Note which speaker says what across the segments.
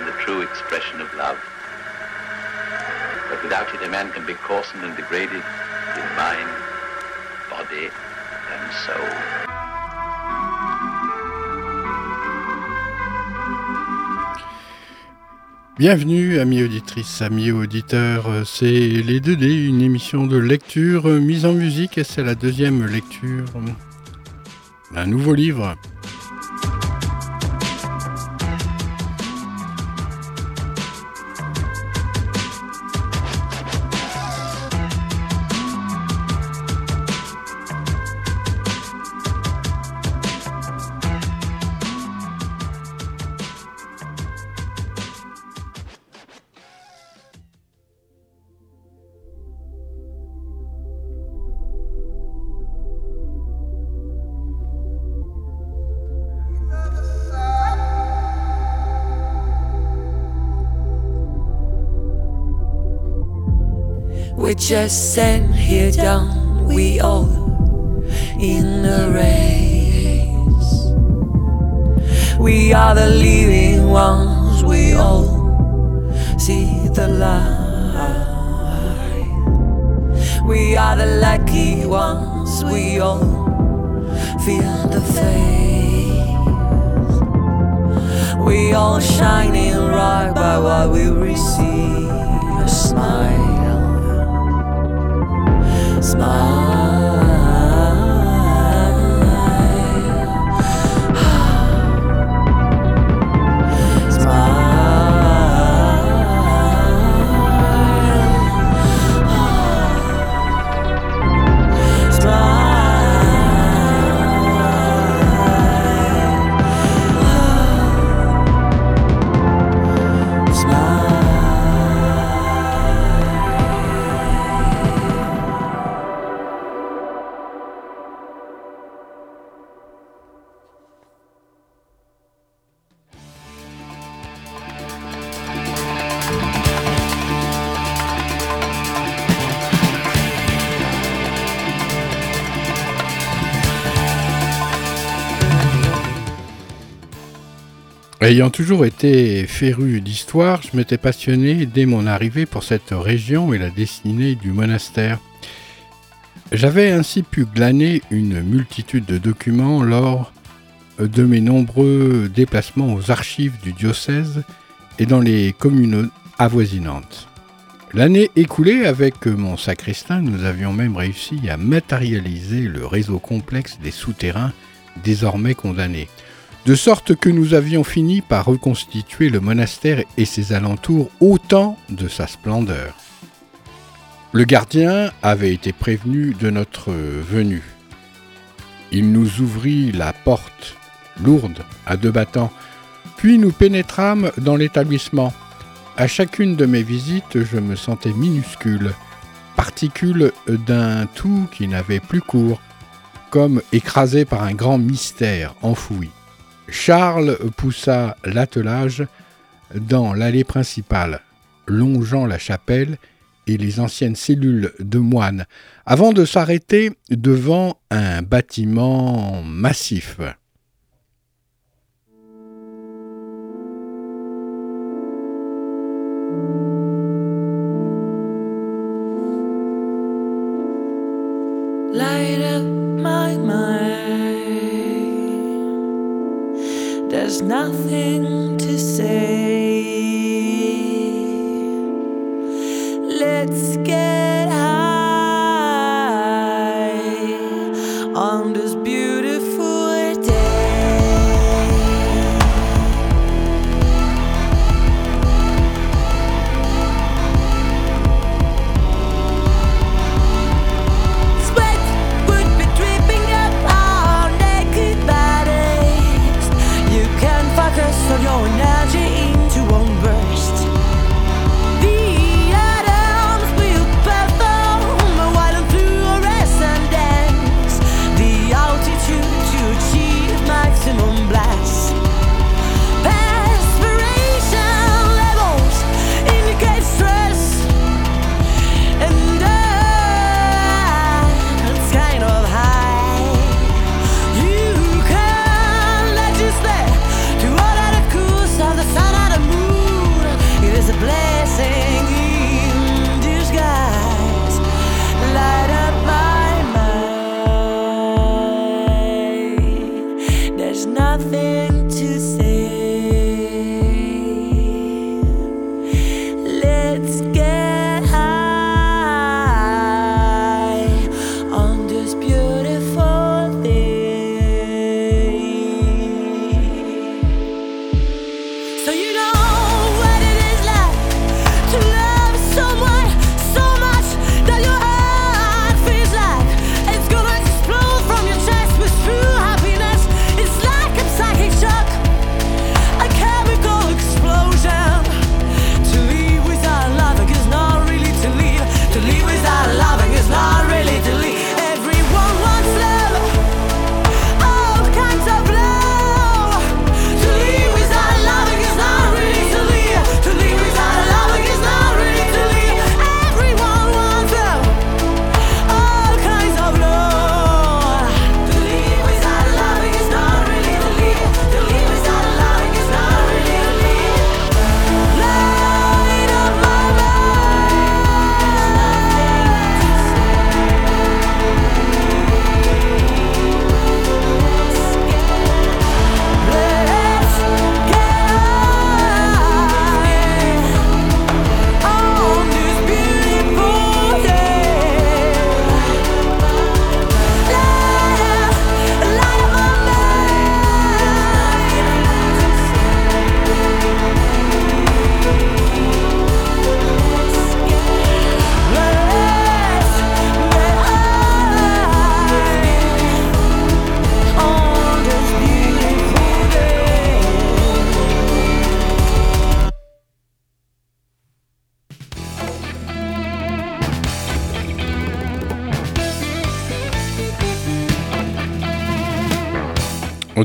Speaker 1: in the true expression of love. But without it, a man can be coarsened and degraded in mind, body, and soul.
Speaker 2: Bienvenue, amis auditrices, amis auditeurs. C'est Les 2D, une émission de lecture mise en musique et c'est la deuxième lecture d'un nouveau livre.
Speaker 3: Sat here down, we all in a race. We are the living ones, we all see the light. We are the lucky ones, we all feel the faith. We all shining right by what we receive. A smile smile.
Speaker 2: Ayant toujours été féru d'histoire, je m'étais passionné dès mon arrivée pour cette région et la destinée du monastère. J'avais ainsi pu glaner une multitude de documents lors de mes nombreux déplacements aux archives du diocèse et dans les communes avoisinantes. L'année écoulée, avec mon sacristain, nous avions même réussi à matérialiser le réseau complexe des souterrains désormais condamnés de sorte que nous avions fini par reconstituer le monastère et ses alentours autant de sa splendeur. Le gardien avait été prévenu de notre venue. Il nous ouvrit la porte, lourde, à deux battants, puis nous pénétrâmes dans l'établissement. À chacune de mes visites, je me sentais minuscule, particule d'un tout qui n'avait plus cours, comme écrasé par un grand mystère enfoui. Charles poussa l'attelage dans l'allée principale, longeant la chapelle et les anciennes cellules de moines, avant de s'arrêter devant un bâtiment massif.
Speaker 3: Nothing to say.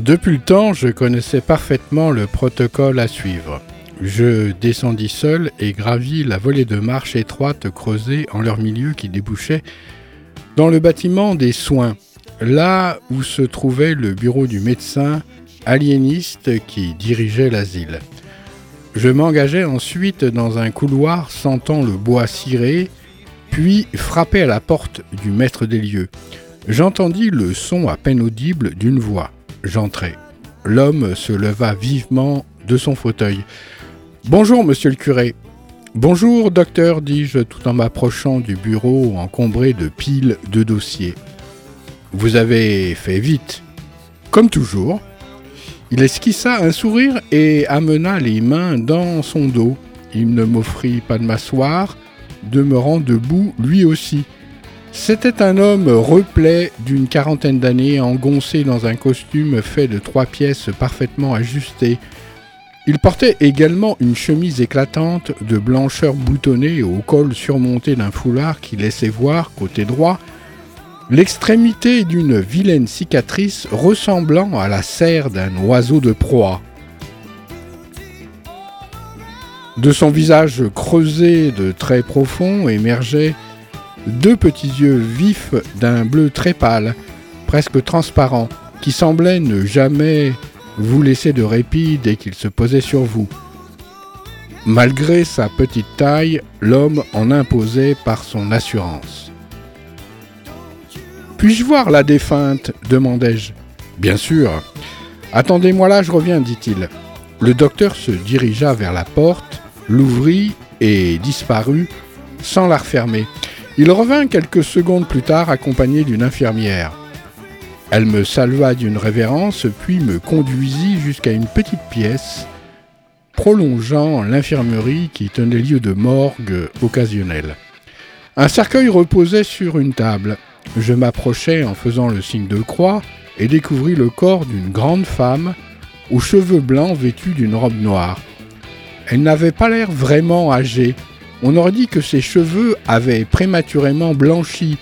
Speaker 2: Depuis le temps, je connaissais parfaitement le protocole à suivre. Je descendis seul et gravis la volée de marche étroite creusée en leur milieu qui débouchait dans le bâtiment des soins, là où se trouvait le bureau du médecin aliéniste qui dirigeait l'asile. Je m'engageai ensuite dans un couloir sentant le bois ciré, puis frappai à la porte du maître des lieux. J'entendis le son à peine audible d'une voix. J'entrai. L'homme se leva vivement de son fauteuil. Bonjour, monsieur le curé. Bonjour, docteur, dis-je tout en m'approchant du bureau encombré de piles de dossiers. Vous avez fait vite. Comme toujours. Il esquissa un sourire et amena les mains dans son dos. Il ne m'offrit pas de m'asseoir, demeurant debout lui aussi. C'était un homme replet d'une quarantaine d'années, engoncé dans un costume fait de trois pièces parfaitement ajustées. Il portait également une chemise éclatante de blancheur boutonnée au col surmonté d'un foulard qui laissait voir, côté droit, l'extrémité d'une vilaine cicatrice ressemblant à la serre d'un oiseau de proie. De son visage creusé de traits profonds émergeaient deux petits yeux vifs d'un bleu très pâle, presque transparent, qui semblaient ne jamais vous laisser de répit dès qu'il se posait sur vous. Malgré sa petite taille, l'homme en imposait par son assurance. Puis-je voir la défunte? demandai-je. Bien sûr. Attendez-moi là, je reviens, dit-il. Le docteur se dirigea vers la porte, l'ouvrit et disparut sans la refermer. Il revint quelques secondes plus tard accompagné d'une infirmière. Elle me salua d'une révérence, puis me conduisit jusqu'à une petite pièce prolongeant l'infirmerie qui tenait lieu de morgue occasionnelle. Un cercueil reposait sur une table. Je m'approchai en faisant le signe de croix et découvris le corps d'une grande femme aux cheveux blancs vêtue d'une robe noire. Elle n'avait pas l'air vraiment âgée, on aurait dit que ses cheveux avaient prématurément blanchi,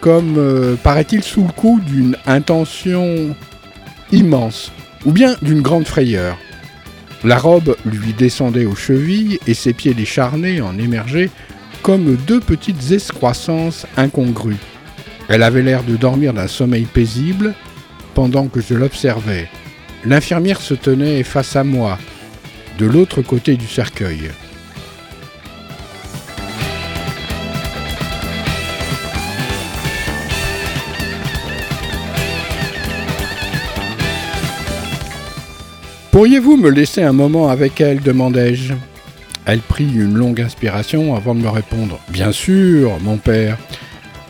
Speaker 2: comme euh, paraît-il sous le coup d'une intention immense, ou bien d'une grande frayeur. La robe lui descendait aux chevilles et ses pieds décharnés en émergeaient comme deux petites excroissances incongrues. Elle avait l'air de dormir d'un sommeil paisible pendant que je l'observais. L'infirmière se tenait face à moi, de l'autre côté du cercueil. Pourriez-vous me laisser un moment avec elle demandai-je. Elle prit une longue inspiration avant de me répondre. Bien sûr, mon père.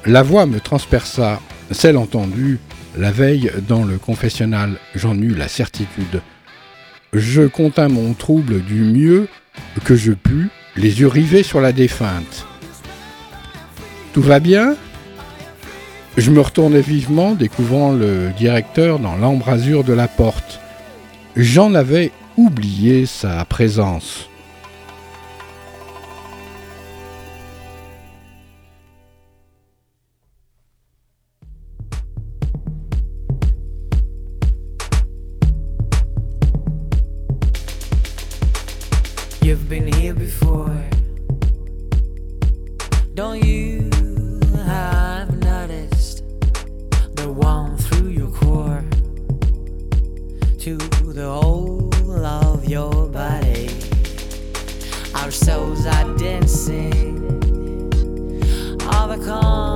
Speaker 2: La voix me transperça, celle entendue la veille dans le confessionnal. J'en eus la certitude. Je contins mon trouble du mieux que je pus, les yeux rivés sur la défunte. Tout va bien? Je me retournai vivement, découvrant le directeur dans l'embrasure de la porte. J'en avais oublié sa présence.
Speaker 3: souls are dancing. All the
Speaker 2: calm.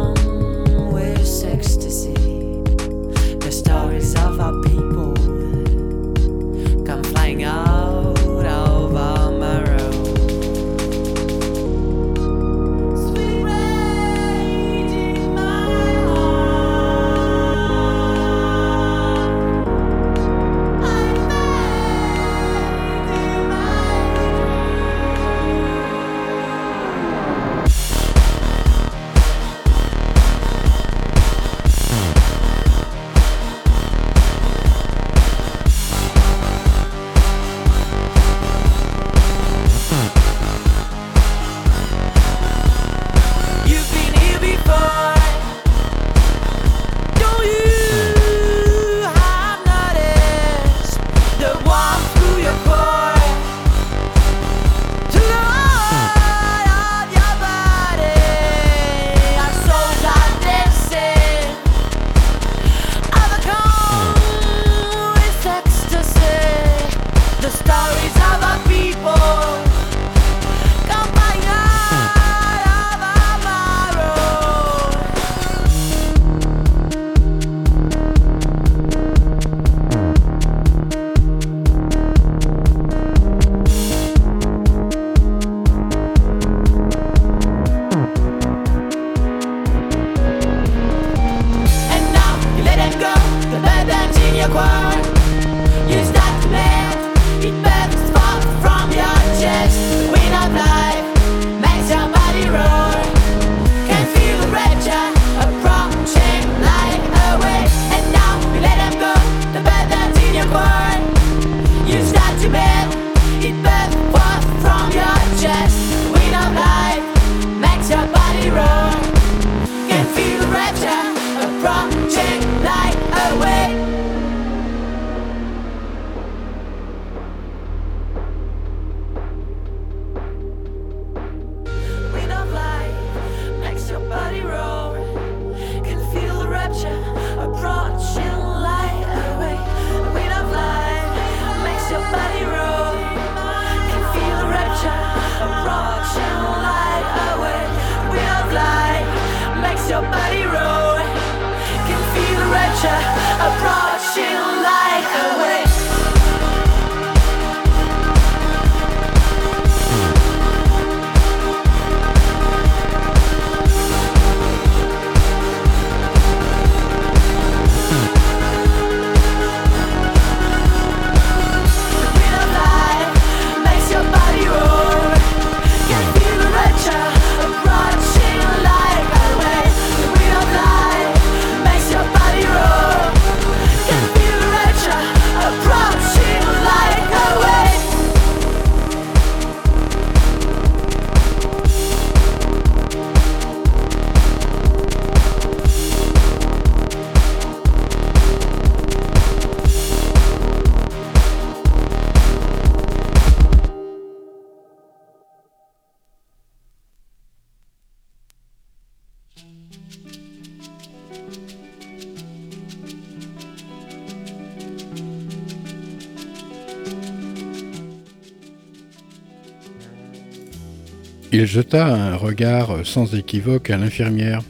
Speaker 2: Jeta un regard sans équivoque à l'infirmière.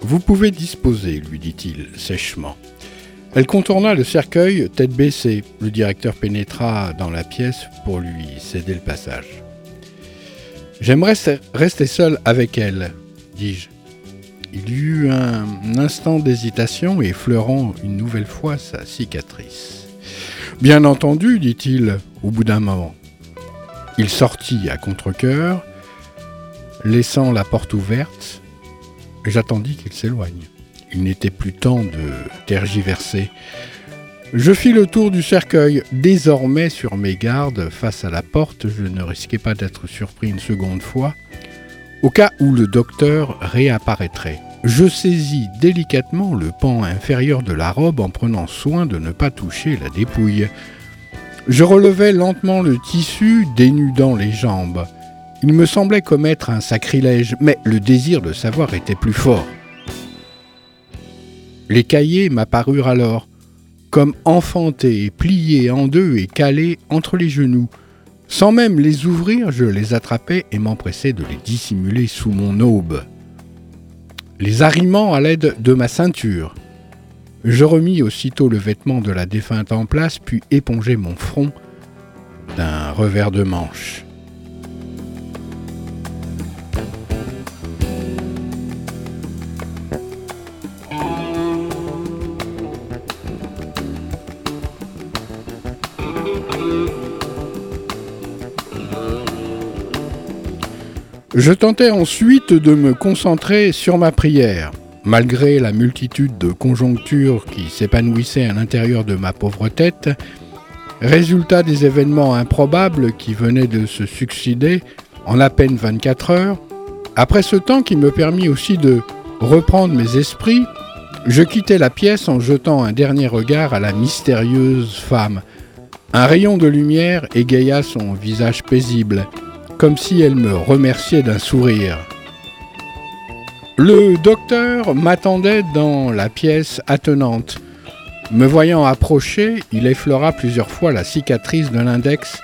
Speaker 2: Vous pouvez disposer, lui dit-il sèchement. Elle contourna le cercueil, tête baissée. Le directeur pénétra dans la pièce pour lui céder le passage. J'aimerais rester seul avec elle, dis-je. Il y eut un instant d'hésitation, effleurant une nouvelle fois sa cicatrice. Bien entendu, dit-il au bout d'un moment. Il sortit à contre-coeur, Laissant la porte ouverte, j'attendis qu'il s'éloigne. Il n'était plus temps de tergiverser. Je fis le tour du cercueil, désormais sur mes gardes face à la porte, je ne risquais pas d'être surpris une seconde fois, au cas où le docteur réapparaîtrait. Je saisis délicatement le pan inférieur de la robe en prenant soin de ne pas toucher la dépouille. Je relevai lentement le tissu, dénudant les jambes. Il me semblait commettre un sacrilège, mais le désir de savoir était plus fort. Les cahiers m'apparurent alors, comme enfantés, pliés en deux et calés entre les genoux. Sans même les ouvrir, je les attrapais et m'empressais de les dissimuler sous mon aube. Les arrimant à l'aide de ma ceinture. Je remis aussitôt le vêtement de la défunte en place, puis épongeai mon front d'un revers de manche. Je tentais ensuite de me concentrer sur ma prière. Malgré la multitude de conjonctures qui s'épanouissaient à l'intérieur de ma pauvre tête, résultat des événements improbables qui venaient de se succéder en à peine 24 heures, après ce temps qui me permit aussi de reprendre mes esprits, je quittai la pièce en jetant un dernier regard à la mystérieuse femme. Un rayon de lumière égaya son visage paisible comme si elle me remerciait d'un sourire. Le docteur m'attendait dans la pièce attenante. Me voyant approcher, il effleura plusieurs fois la cicatrice de l'index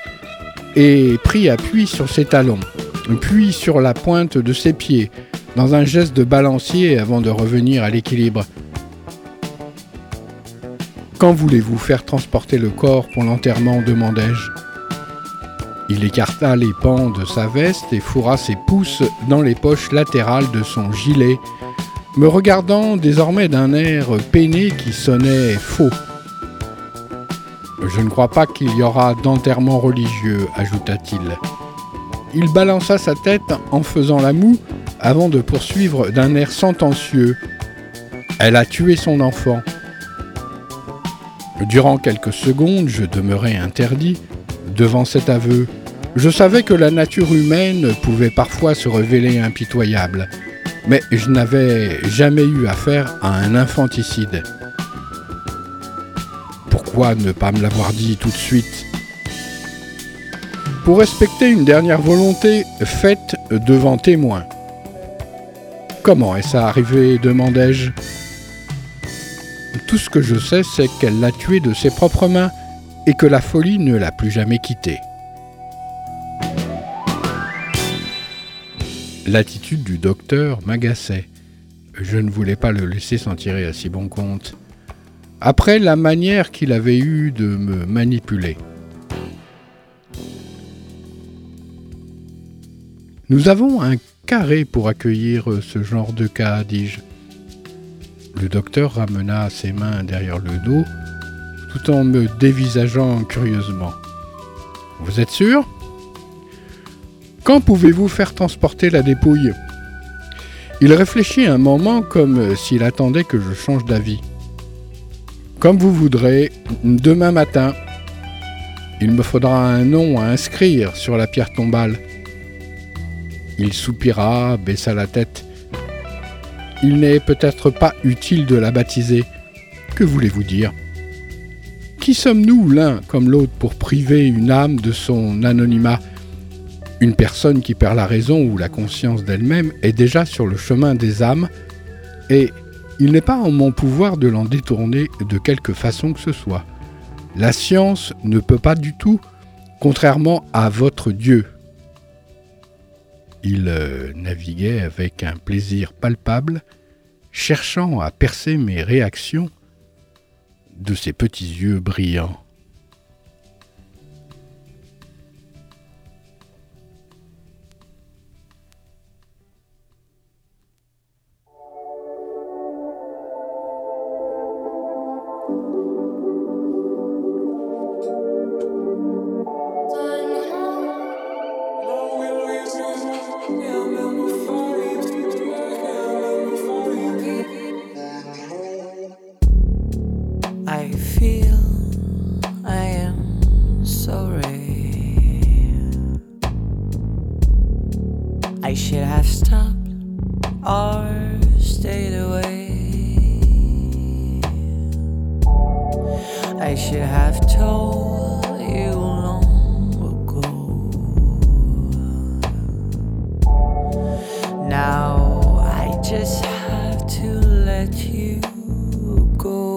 Speaker 2: et prit appui sur ses talons, puis sur la pointe de ses pieds, dans un geste de balancier avant de revenir à l'équilibre. Quand voulez-vous faire transporter le corps pour l'enterrement? demandai-je. Il écarta les pans de sa veste et fourra ses pouces dans les poches latérales de son gilet, me regardant désormais d'un air peiné qui sonnait faux. Je ne crois pas qu'il y aura d'enterrement religieux, ajouta-t-il. Il balança sa tête en faisant la moue avant de poursuivre d'un air sentencieux. Elle a tué son enfant. Durant quelques secondes, je demeurai interdit devant cet aveu. Je savais que la nature humaine pouvait parfois se révéler impitoyable, mais je n'avais jamais eu affaire à un infanticide. Pourquoi ne pas me l'avoir dit tout de suite? Pour respecter une dernière volonté faite devant témoins. Comment est-ce arrivé demandai-je? Tout ce que je sais, c'est qu'elle l'a tué de ses propres mains et que la folie ne l'a plus jamais quitté. L'attitude du docteur m'agaçait. Je ne voulais pas le laisser s'en tirer à si bon compte. Après la manière qu'il avait eue de me manipuler. Nous avons un carré pour accueillir ce genre de cas, dis-je. Le docteur ramena ses mains derrière le dos, tout en me dévisageant curieusement. Vous êtes sûr? Quand pouvez-vous faire transporter la dépouille? Il réfléchit un moment comme s'il attendait que je change d'avis. Comme vous voudrez, demain matin. Il me faudra un nom à inscrire sur la pierre tombale. Il soupira, baissa la tête il n'est peut-être pas utile de la baptiser. Que voulez-vous dire? Qui sommes-nous l'un comme l'autre pour priver une âme de son anonymat? Une personne qui perd la raison ou la conscience d'elle-même est déjà sur le chemin des âmes, et il n'est pas en mon pouvoir de l'en détourner de quelque façon que ce soit. La science ne peut pas du tout, contrairement à votre Dieu. Il euh, naviguait avec un plaisir palpable, cherchant à percer mes réactions de ses petits yeux brillants.
Speaker 3: I should have stopped or stayed away. I should have told you long ago. Now I just have to let you go.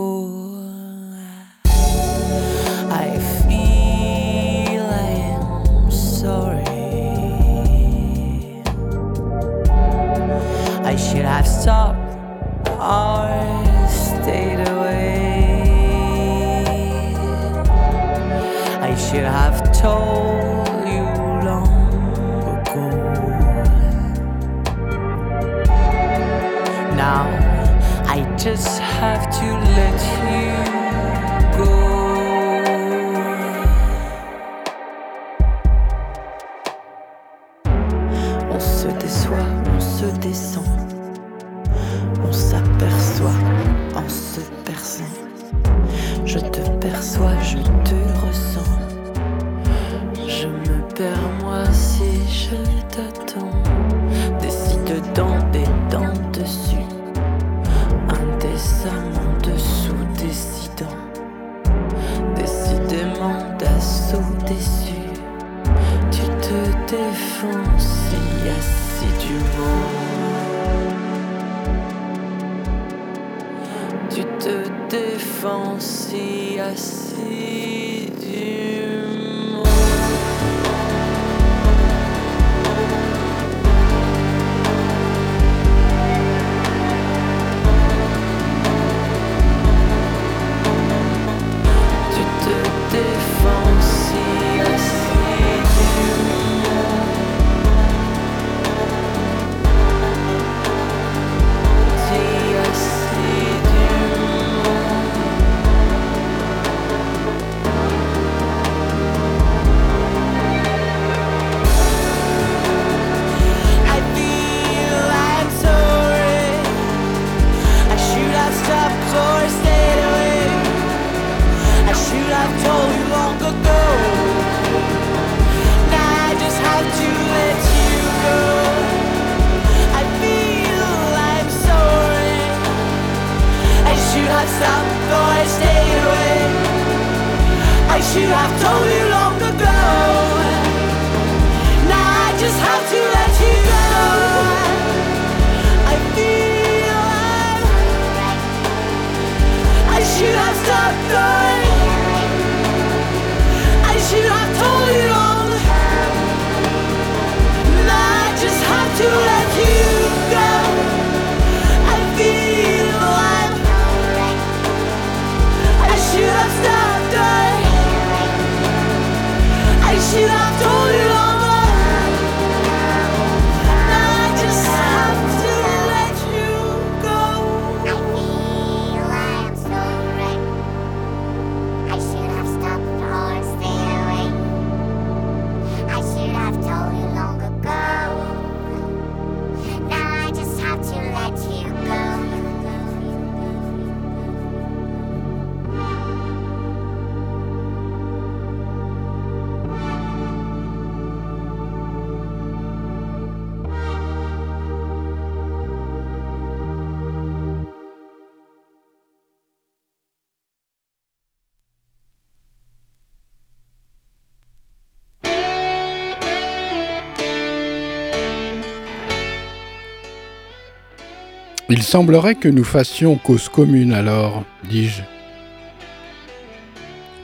Speaker 2: Il semblerait que nous fassions cause commune alors, dis-je.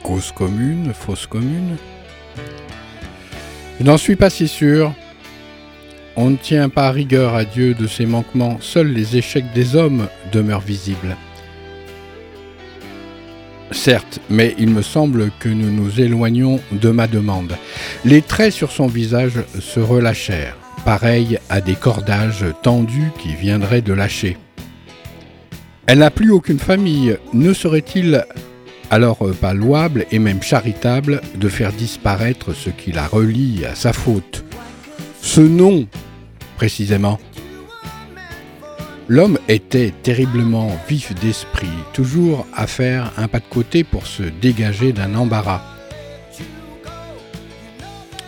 Speaker 2: Cause commune, fausse commune? Je n'en suis pas si sûr. On ne tient pas rigueur à Dieu de ses manquements, seuls les échecs des hommes demeurent visibles. Certes, mais il me semble que nous nous éloignons de ma demande. Les traits sur son visage se relâchèrent, pareils à des cordages tendus qui viendraient de lâcher. Elle n'a plus aucune famille, ne serait-il alors pas louable et même charitable de faire disparaître ce qui la relie à sa faute? Ce nom, précisément. L'homme était terriblement vif d'esprit, toujours à faire un pas de côté pour se dégager d'un embarras.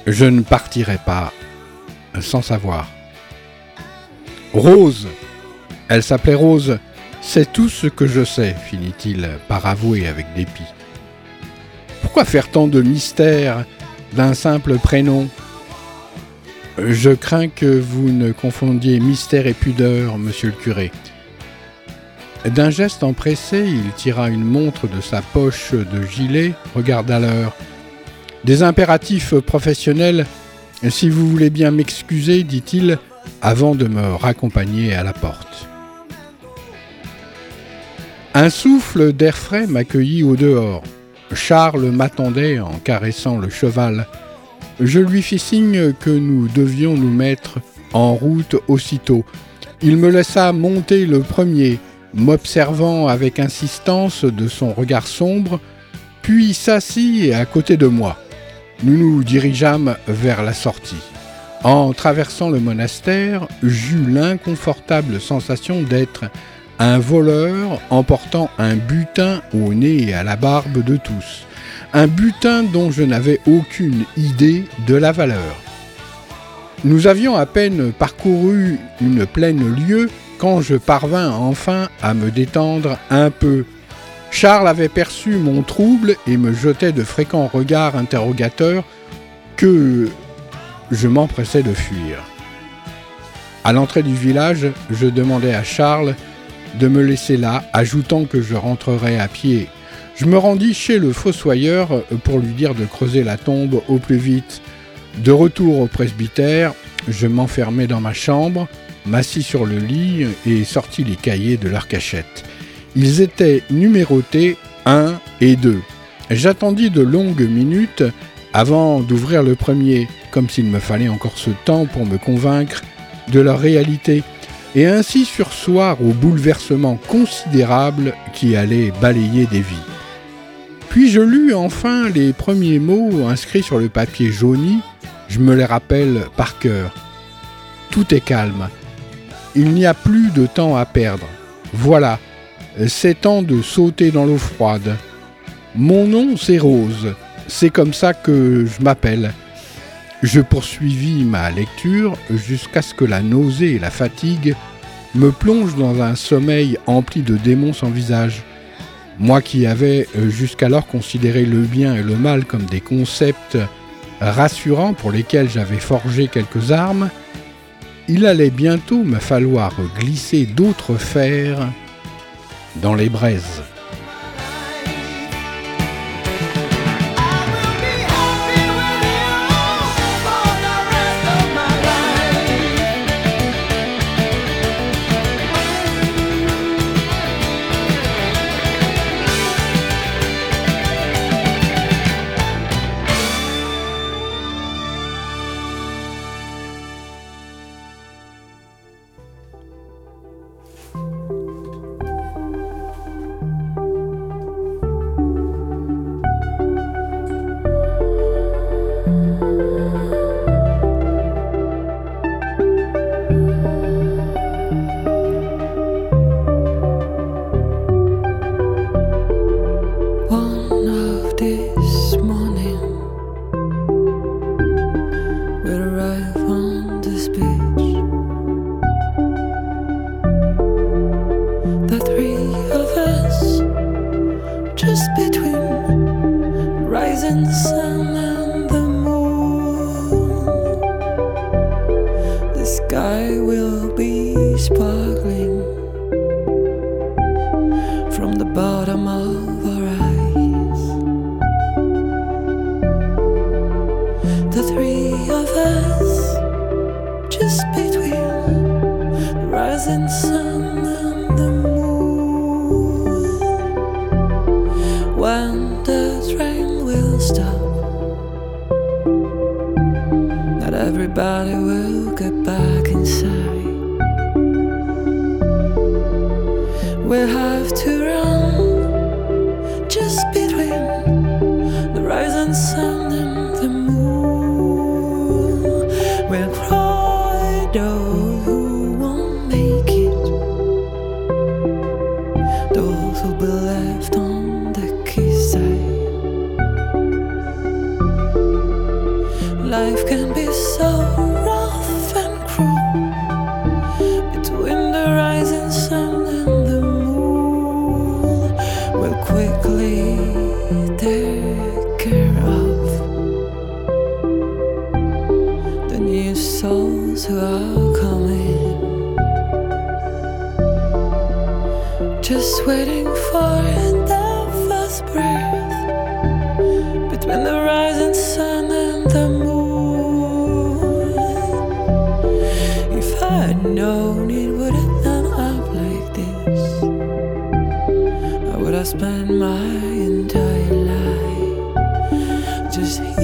Speaker 2: Je ne partirai pas sans savoir. Rose Elle s'appelait Rose. C'est tout ce que je sais, finit-il par avouer avec dépit. Pourquoi faire tant de mystère d'un simple prénom? Je crains que vous ne confondiez mystère et pudeur, monsieur le curé. D'un geste empressé, il tira une montre de sa poche de gilet, regarda l'heure. Des impératifs professionnels, si vous voulez bien m'excuser, dit-il, avant de me raccompagner à la porte. Un souffle d'air frais m'accueillit au dehors. Charles m'attendait en caressant le cheval. Je lui fis signe que nous devions nous mettre en route aussitôt. Il me laissa monter le premier, m'observant avec insistance de son regard sombre, puis s'assit à côté de moi. Nous nous dirigeâmes vers la sortie. En traversant le monastère, j'eus l'inconfortable sensation d'être un voleur emportant un butin au nez et à la barbe de tous. Un butin dont je n'avais aucune idée de la valeur. Nous avions à peine parcouru une pleine lieue quand je parvins enfin à me détendre un peu. Charles avait perçu mon trouble et me jetait de fréquents regards interrogateurs que je m'empressais de fuir. À l'entrée du village, je demandai à Charles de me laisser là, ajoutant que je rentrerais à pied. Je me rendis chez le fossoyeur pour lui dire de creuser la tombe au plus vite. De retour au presbytère, je m'enfermai dans ma chambre, m'assis sur le lit et sortis les cahiers de leur cachette. Ils étaient numérotés 1 et 2. J'attendis de longues minutes avant d'ouvrir le premier, comme s'il me fallait encore ce temps pour me convaincre de leur réalité, et ainsi sursoir au bouleversement considérable qui allait balayer des vies. Puis je lus enfin les premiers mots inscrits sur le papier jauni, je me les rappelle par cœur. Tout est calme. Il n'y a plus de temps à perdre. Voilà, c'est temps de sauter dans l'eau froide. Mon nom, c'est Rose. C'est comme ça que je m'appelle. Je poursuivis ma lecture jusqu'à ce que la nausée et la fatigue me plongent dans un sommeil empli de démons sans visage. Moi qui avais jusqu'alors considéré le bien et le mal comme des concepts rassurants pour lesquels j'avais forgé quelques armes, il allait bientôt me falloir glisser d'autres fers dans les braises.
Speaker 3: silence. My entire life. Just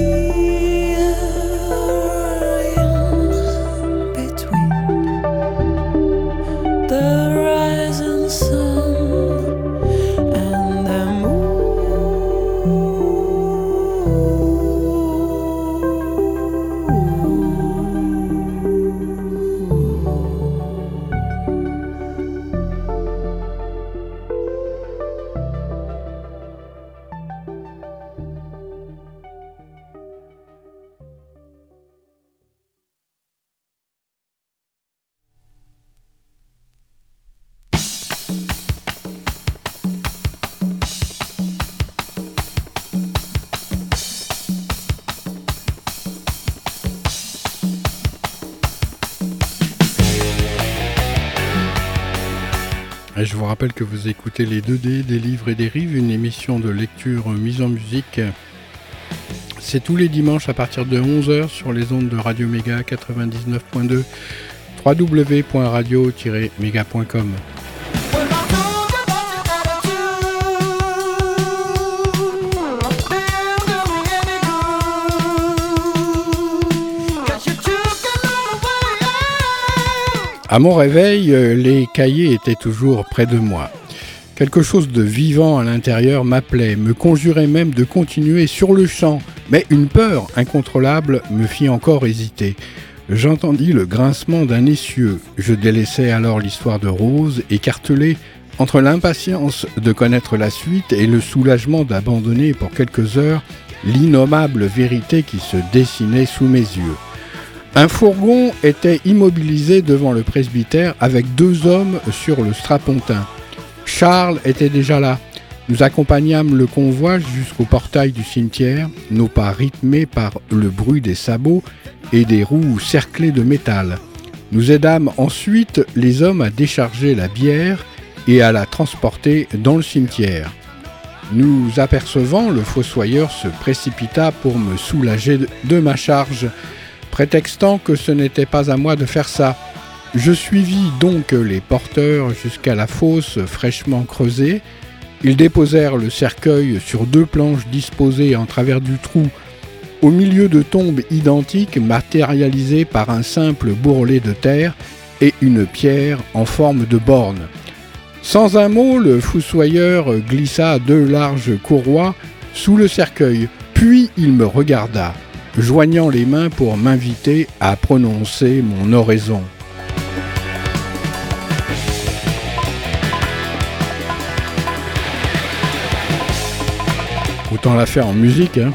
Speaker 2: rappelle que vous écoutez les 2D des livres et des rives, une émission de lecture mise en musique. C'est tous les dimanches à partir de 11h sur les ondes de Radio Méga 99.2 www.radio-méga.com. À mon réveil, euh, les cahiers étaient toujours près de moi. Quelque chose de vivant à l'intérieur m'appelait, me conjurait même de continuer sur le champ, mais une peur incontrôlable me fit encore hésiter. J'entendis le grincement d'un essieu. Je délaissai alors l'histoire de Rose, écartelé entre l'impatience de connaître la suite et le soulagement d'abandonner pour quelques heures l'innommable vérité qui se dessinait sous mes yeux. Un fourgon était immobilisé devant le presbytère avec deux hommes sur le strapontin. Charles était déjà là. Nous accompagnâmes le convoi jusqu'au portail du cimetière, nos pas rythmés par le bruit des sabots et des roues cerclées de métal. Nous aidâmes ensuite les hommes à décharger la bière et à la transporter dans le cimetière. Nous apercevant, le fossoyeur se précipita pour me soulager de ma charge prétextant que ce n'était pas à moi de faire ça. Je suivis donc les porteurs jusqu'à la fosse fraîchement creusée. Ils déposèrent le cercueil sur deux planches disposées en travers du trou, au milieu de tombes identiques matérialisées par un simple bourrelet de terre et une pierre en forme de borne. Sans un mot, le fossoyeur glissa deux larges courroies sous le cercueil, puis il me regarda joignant les mains pour m'inviter à prononcer mon oraison. Autant la faire en musique. Hein.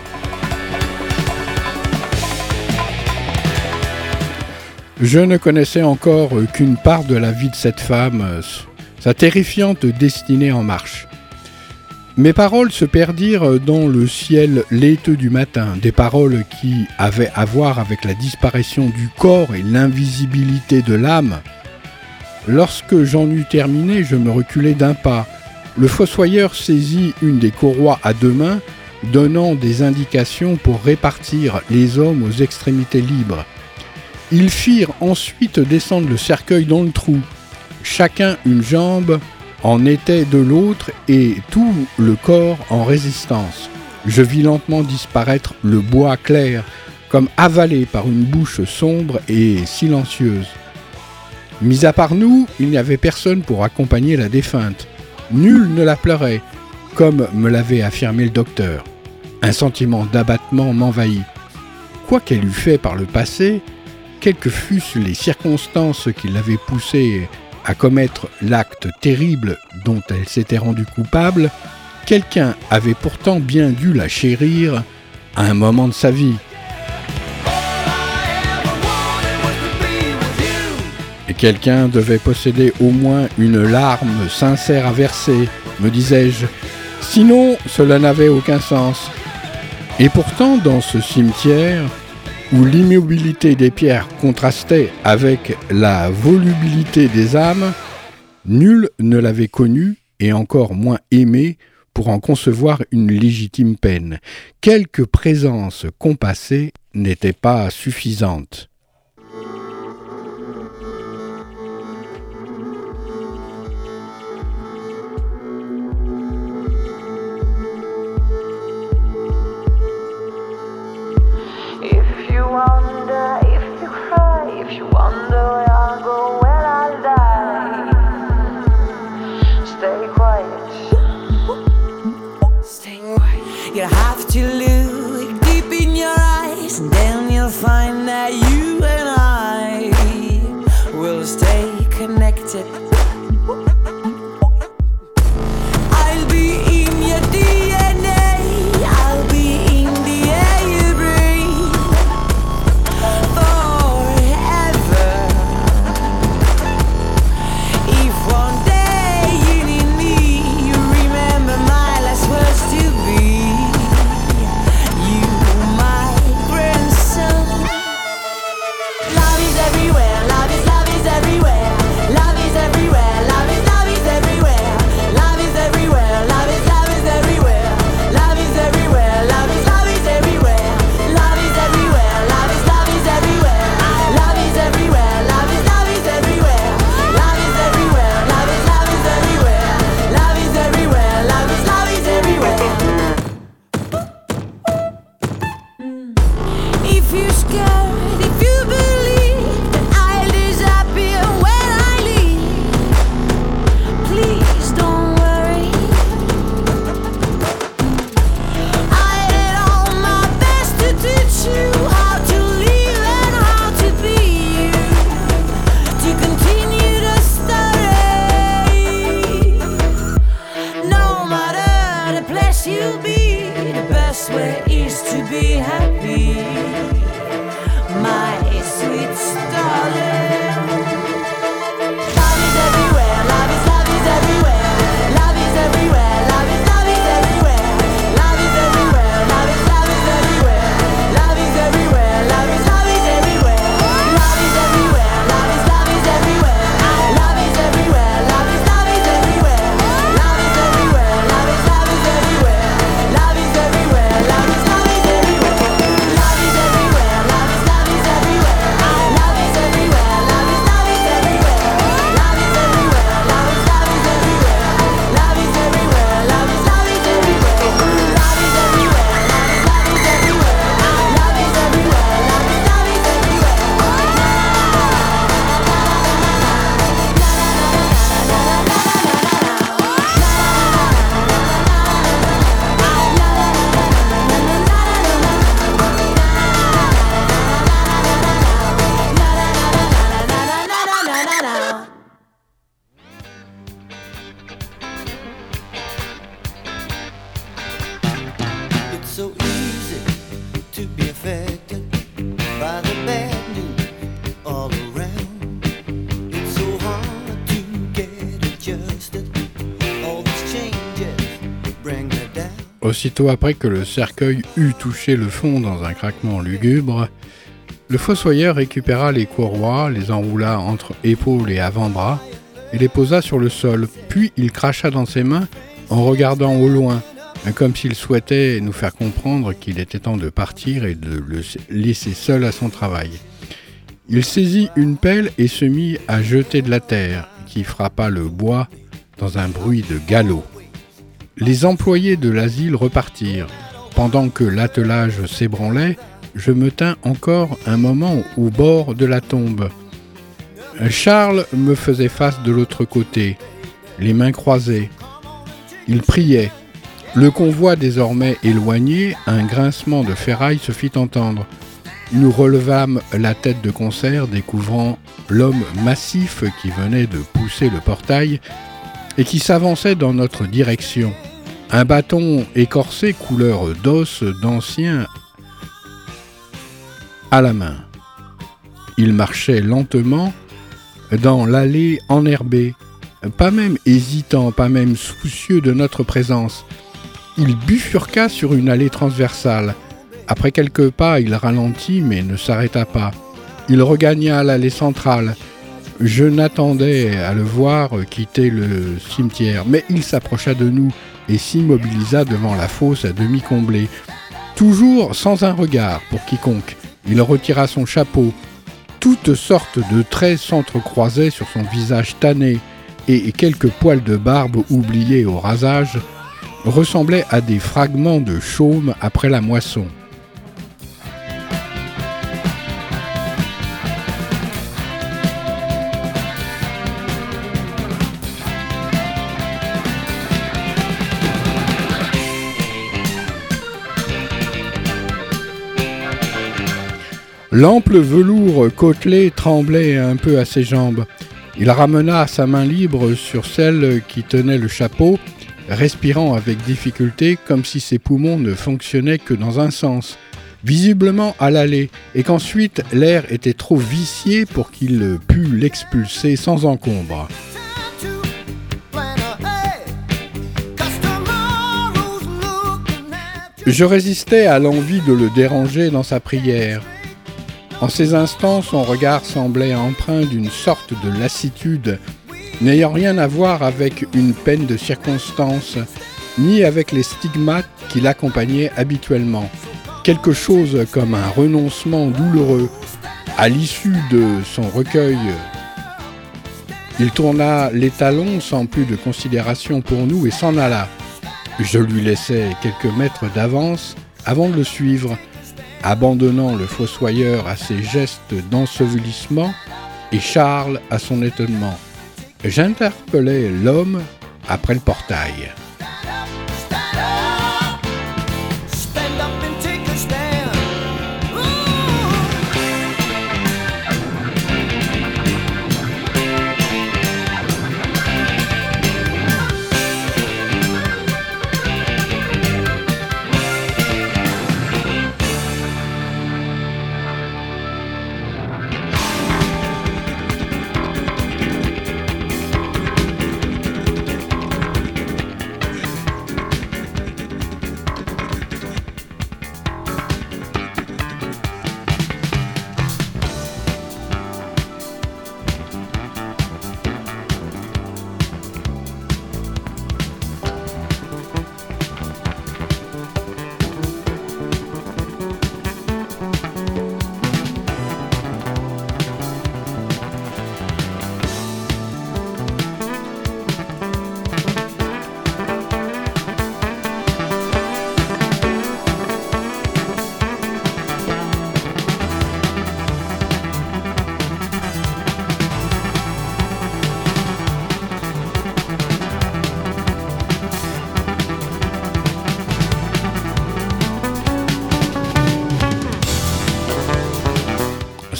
Speaker 2: Je ne connaissais encore qu'une part de la vie de cette femme, sa terrifiante destinée en marche. Mes paroles se perdirent dans le ciel laiteux du matin, des paroles qui avaient à voir avec la disparition du corps et l'invisibilité de l'âme. Lorsque j'en eus terminé, je me reculai d'un pas. Le fossoyeur saisit une des courroies à deux mains, donnant des indications pour répartir les hommes aux extrémités libres. Ils firent ensuite descendre le cercueil dans le trou, chacun une jambe en était de l'autre et tout le corps en résistance. Je vis lentement disparaître le bois clair, comme avalé par une bouche sombre et silencieuse. Mis à part nous, il n'y avait personne pour accompagner la défunte. Nul ne la pleurait, comme me l'avait affirmé le docteur. Un sentiment d'abattement m'envahit. Quoi qu'elle eût fait par le passé, quelles que fussent les circonstances qui l'avaient poussée à commettre l'acte terrible dont elle s'était rendue coupable, quelqu'un avait pourtant bien dû la chérir à un moment de sa vie. Et quelqu'un devait posséder au moins une larme sincère à verser, me disais-je. Sinon, cela n'avait aucun sens. Et pourtant, dans ce cimetière, où l'immobilité des pierres contrastait avec la volubilité des âmes, nul ne l'avait connu et encore moins aimé pour en concevoir une légitime peine. Quelque présence compassée n'était pas suffisante.
Speaker 3: you have to live
Speaker 2: Aussitôt après que le cercueil eut touché le fond dans un craquement lugubre, le fossoyeur récupéra les courroies, les enroula entre épaules et avant-bras et les posa sur le sol. Puis il cracha dans ses mains en regardant au loin, comme s'il souhaitait nous faire comprendre qu'il était temps de partir et de le laisser seul à son travail. Il saisit une pelle et se mit à jeter de la terre, qui frappa le bois dans un bruit de galop. Les employés de l'asile repartirent. Pendant que l'attelage s'ébranlait, je me tins encore un moment au bord de la tombe. Charles me faisait face de l'autre côté, les mains croisées. Il priait. Le convoi désormais éloigné, un grincement de ferraille se fit entendre. Nous relevâmes la tête de concert, découvrant l'homme massif qui venait de pousser le portail et qui s'avançait dans notre direction. Un bâton écorcé couleur d'os d'ancien à la main. Il marchait lentement dans l'allée enherbée, pas même hésitant, pas même soucieux de notre présence. Il bifurqua sur une allée transversale. Après quelques pas, il ralentit mais ne s'arrêta pas. Il regagna l'allée centrale. Je n'attendais à le voir quitter le cimetière, mais il s'approcha de nous et s'immobilisa devant la fosse à demi comblée. Toujours sans un regard pour quiconque, il retira son chapeau. Toutes sortes de traits s'entrecroisaient sur son visage tanné, et quelques poils de barbe oubliés au rasage ressemblaient à des fragments de chaume après la moisson. L'ample velours côtelé tremblait un peu à ses jambes. Il ramena sa main libre sur celle qui tenait le chapeau, respirant avec difficulté comme si ses poumons ne fonctionnaient que dans un sens, visiblement à l'aller, et qu'ensuite l'air était trop vicié pour qu'il pût l'expulser sans encombre. Je résistais à l'envie de le déranger dans sa prière. En ces instants, son regard semblait empreint d'une sorte de lassitude, n'ayant rien à voir avec une peine de circonstance, ni avec les stigmates qui l'accompagnaient habituellement. Quelque chose comme un renoncement douloureux. À l'issue de son recueil, il tourna les talons sans plus de considération pour nous et s'en alla. Je lui laissai quelques mètres d'avance avant de le suivre. Abandonnant le fossoyeur à ses gestes d'ensevelissement et Charles à son étonnement. J'interpellai l'homme après le portail.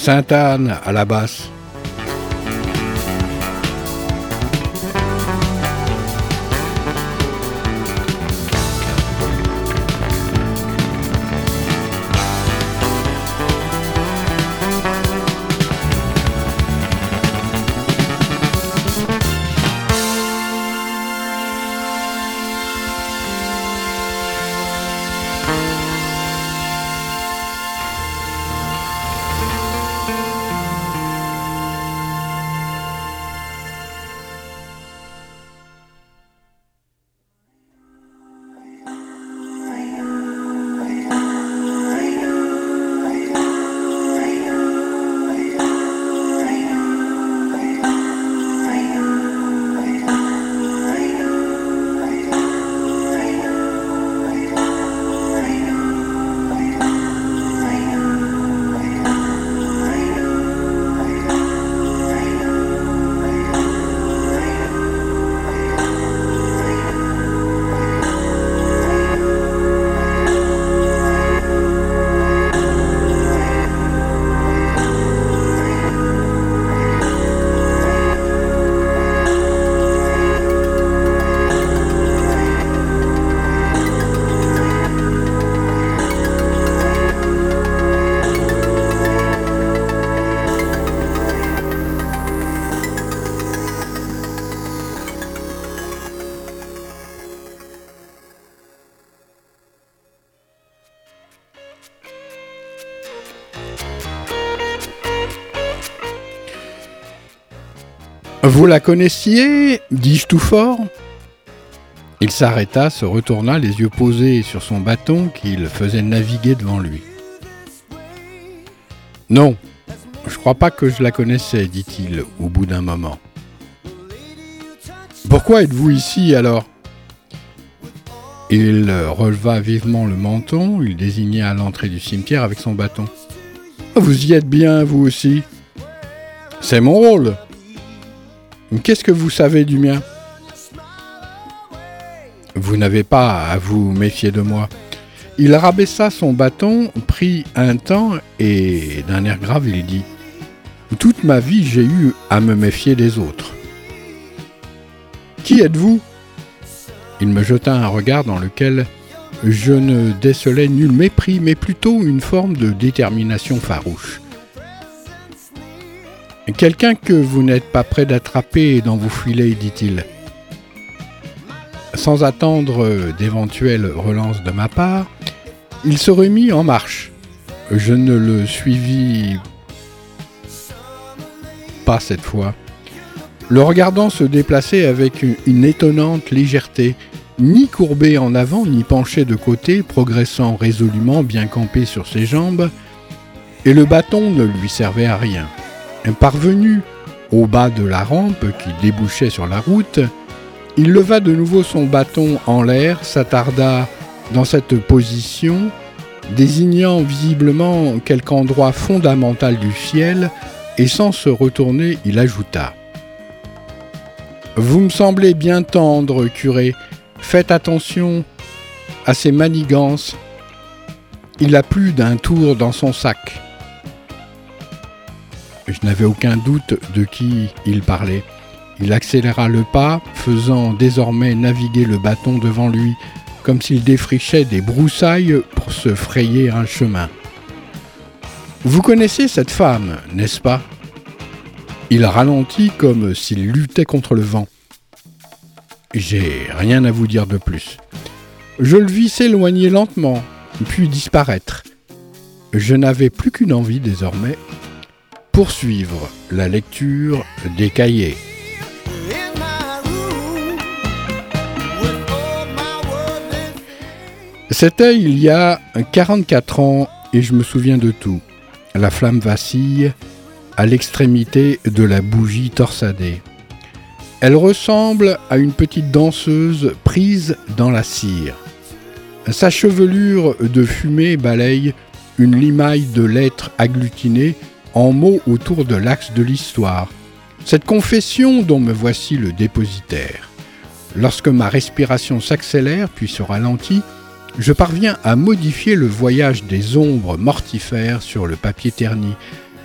Speaker 2: Sainte-Anne à la basse. Vous la connaissiez dis-je tout fort. Il s'arrêta, se retourna, les yeux posés sur son bâton qu'il faisait naviguer devant lui. Non, je crois pas que je la connaissais, dit-il au bout d'un moment. Pourquoi êtes-vous ici alors? Il releva vivement le menton, il désigna à l'entrée du cimetière avec son bâton. Vous y êtes bien, vous aussi? C'est mon rôle. Qu'est-ce que vous savez du mien? Vous n'avez pas à vous méfier de moi. Il rabaissa son bâton, prit un temps et d'un air grave il dit Toute ma vie j'ai eu à me méfier des autres. Qui êtes-vous? Il me jeta un regard dans lequel je ne décelais nul mépris, mais plutôt une forme de détermination farouche. Quelqu'un que vous n'êtes pas prêt d'attraper dans vos filets, dit-il. Sans attendre d'éventuelles relances de ma part, il se remit en marche. Je ne le suivis pas cette fois. Le regardant se déplacer avec une étonnante légèreté, ni courbé en avant, ni penché de côté, progressant résolument, bien campé sur ses jambes, et le bâton ne lui servait à rien. Parvenu au bas de la rampe qui débouchait sur la route, il leva de nouveau son bâton en l'air, s'attarda dans cette position désignant visiblement quelque endroit fondamental du ciel, et sans se retourner, il ajouta Vous me semblez bien tendre, curé. Faites attention à ces manigances. Il a plus d'un tour dans son sac. Je n'avais aucun doute de qui il parlait. Il accéléra le pas, faisant désormais naviguer le bâton devant lui, comme s'il défrichait des broussailles pour se frayer un chemin. Vous connaissez cette femme, n'est-ce pas? Il ralentit comme s'il luttait contre le vent. J'ai rien à vous dire de plus. Je le vis s'éloigner lentement, puis disparaître. Je n'avais plus qu'une envie désormais, poursuivre la lecture des cahiers. C'était il y a 44 ans et je me souviens de tout. La flamme vacille à l'extrémité de la bougie torsadée. Elle ressemble à une petite danseuse prise dans la cire. Sa chevelure de fumée balaye une limaille de lettres agglutinées en mots autour de l'axe de l'histoire. Cette confession dont me voici le dépositaire. Lorsque ma respiration s'accélère puis se ralentit, je parviens à modifier le voyage des ombres mortifères sur le papier terni,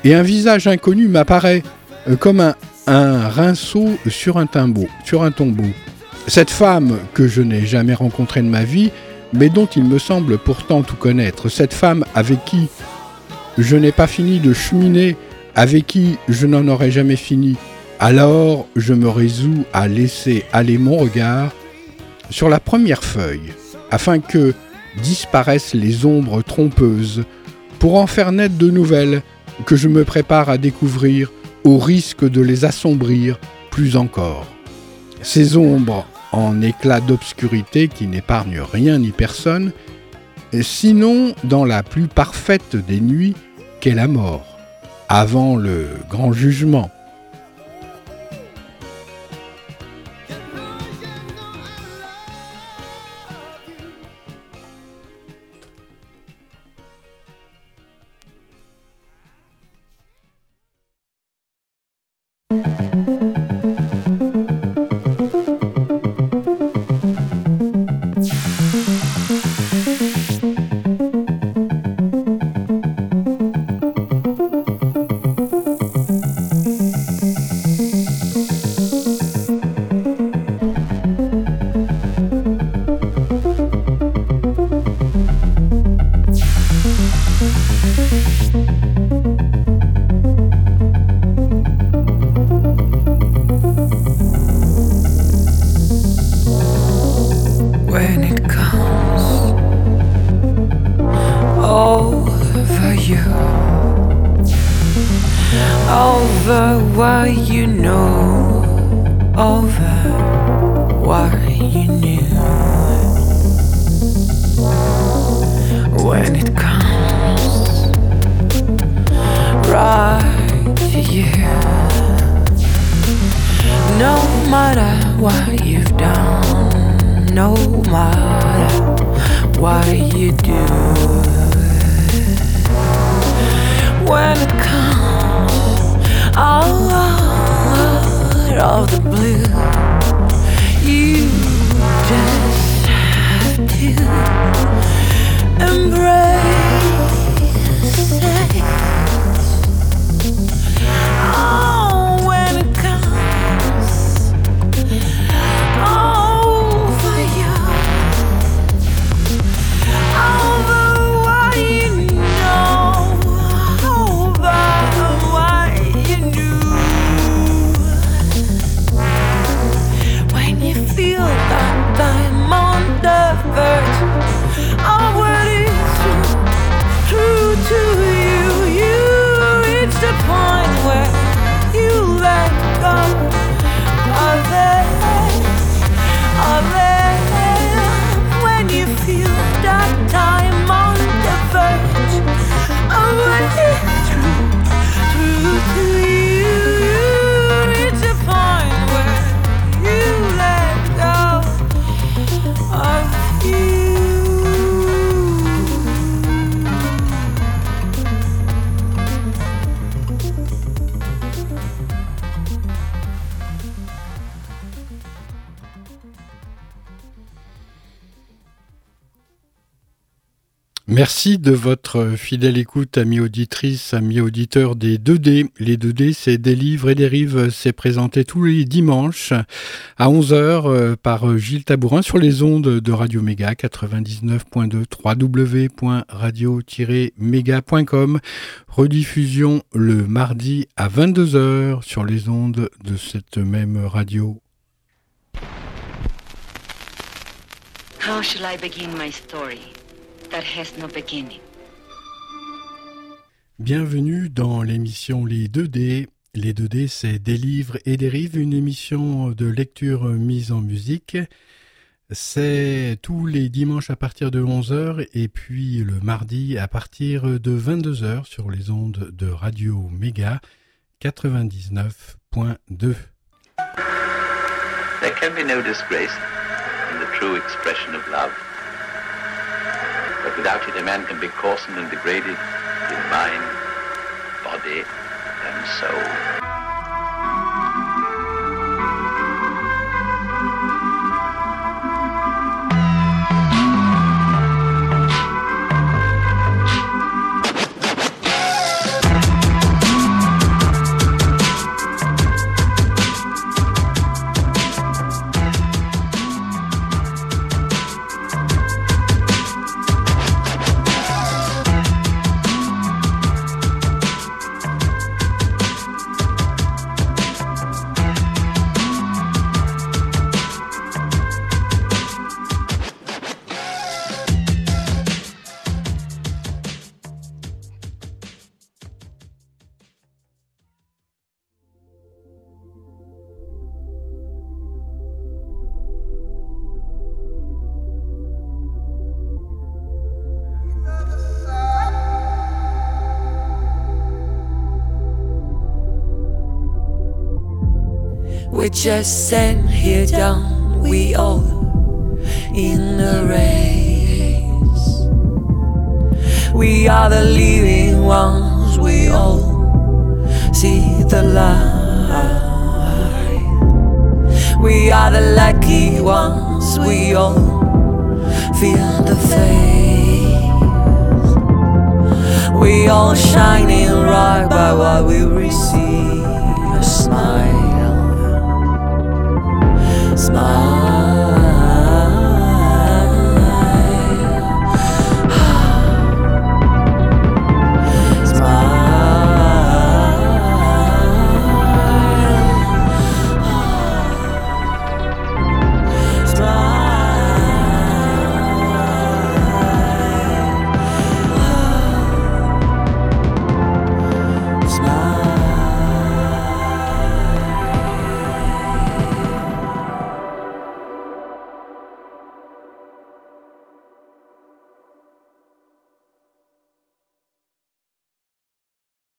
Speaker 2: et un visage inconnu m'apparaît euh, comme un, un rinceau sur un, sur un tombeau. Cette femme que je n'ai jamais rencontrée de ma vie, mais dont il me semble pourtant tout connaître, cette femme avec qui je n'ai pas fini de cheminer, avec qui je n'en aurai jamais fini, alors je me résous à laisser aller mon regard sur la première feuille, afin que disparaissent les ombres trompeuses, pour en faire naître de nouvelles que je me prépare à découvrir au risque de les assombrir plus encore. Ces ombres en éclats d'obscurité qui n'épargnent rien ni personne, sinon dans la plus parfaite des nuits qu'est la mort, avant le grand jugement.
Speaker 3: What you know, over what you knew. When it comes right to you, no matter what you've done, no matter what you do. When it comes out of the blue, you just have to embrace it. Oh,
Speaker 2: Merci de votre fidèle écoute, amis auditrices, amis auditeurs des 2D. Les 2D, c'est des livres et des rives. C'est présenté tous les dimanches à 11h euh, par Gilles Tabourin sur les ondes de Radio Méga 99.2 www.radio-méga.com. Rediffusion le mardi à 22h sur les ondes de cette même radio.
Speaker 4: That has no beginning?
Speaker 2: Bienvenue dans l'émission Les 2D. Les 2D, c'est des livres et des rives, une émission de lecture mise en musique. C'est tous les dimanches à partir de 11h et puis le mardi à partir de 22h sur les ondes de Radio Méga 99.2.
Speaker 1: There can be no disgrace in the true expression of love. But without it, a man can be coarsened and degraded in mind, body, and soul.
Speaker 3: Just sent here down, we all in a race. We are the living ones, we all see the light. We are the lucky ones, we all feel the faith. We all shining right by what we receive. A smile smile.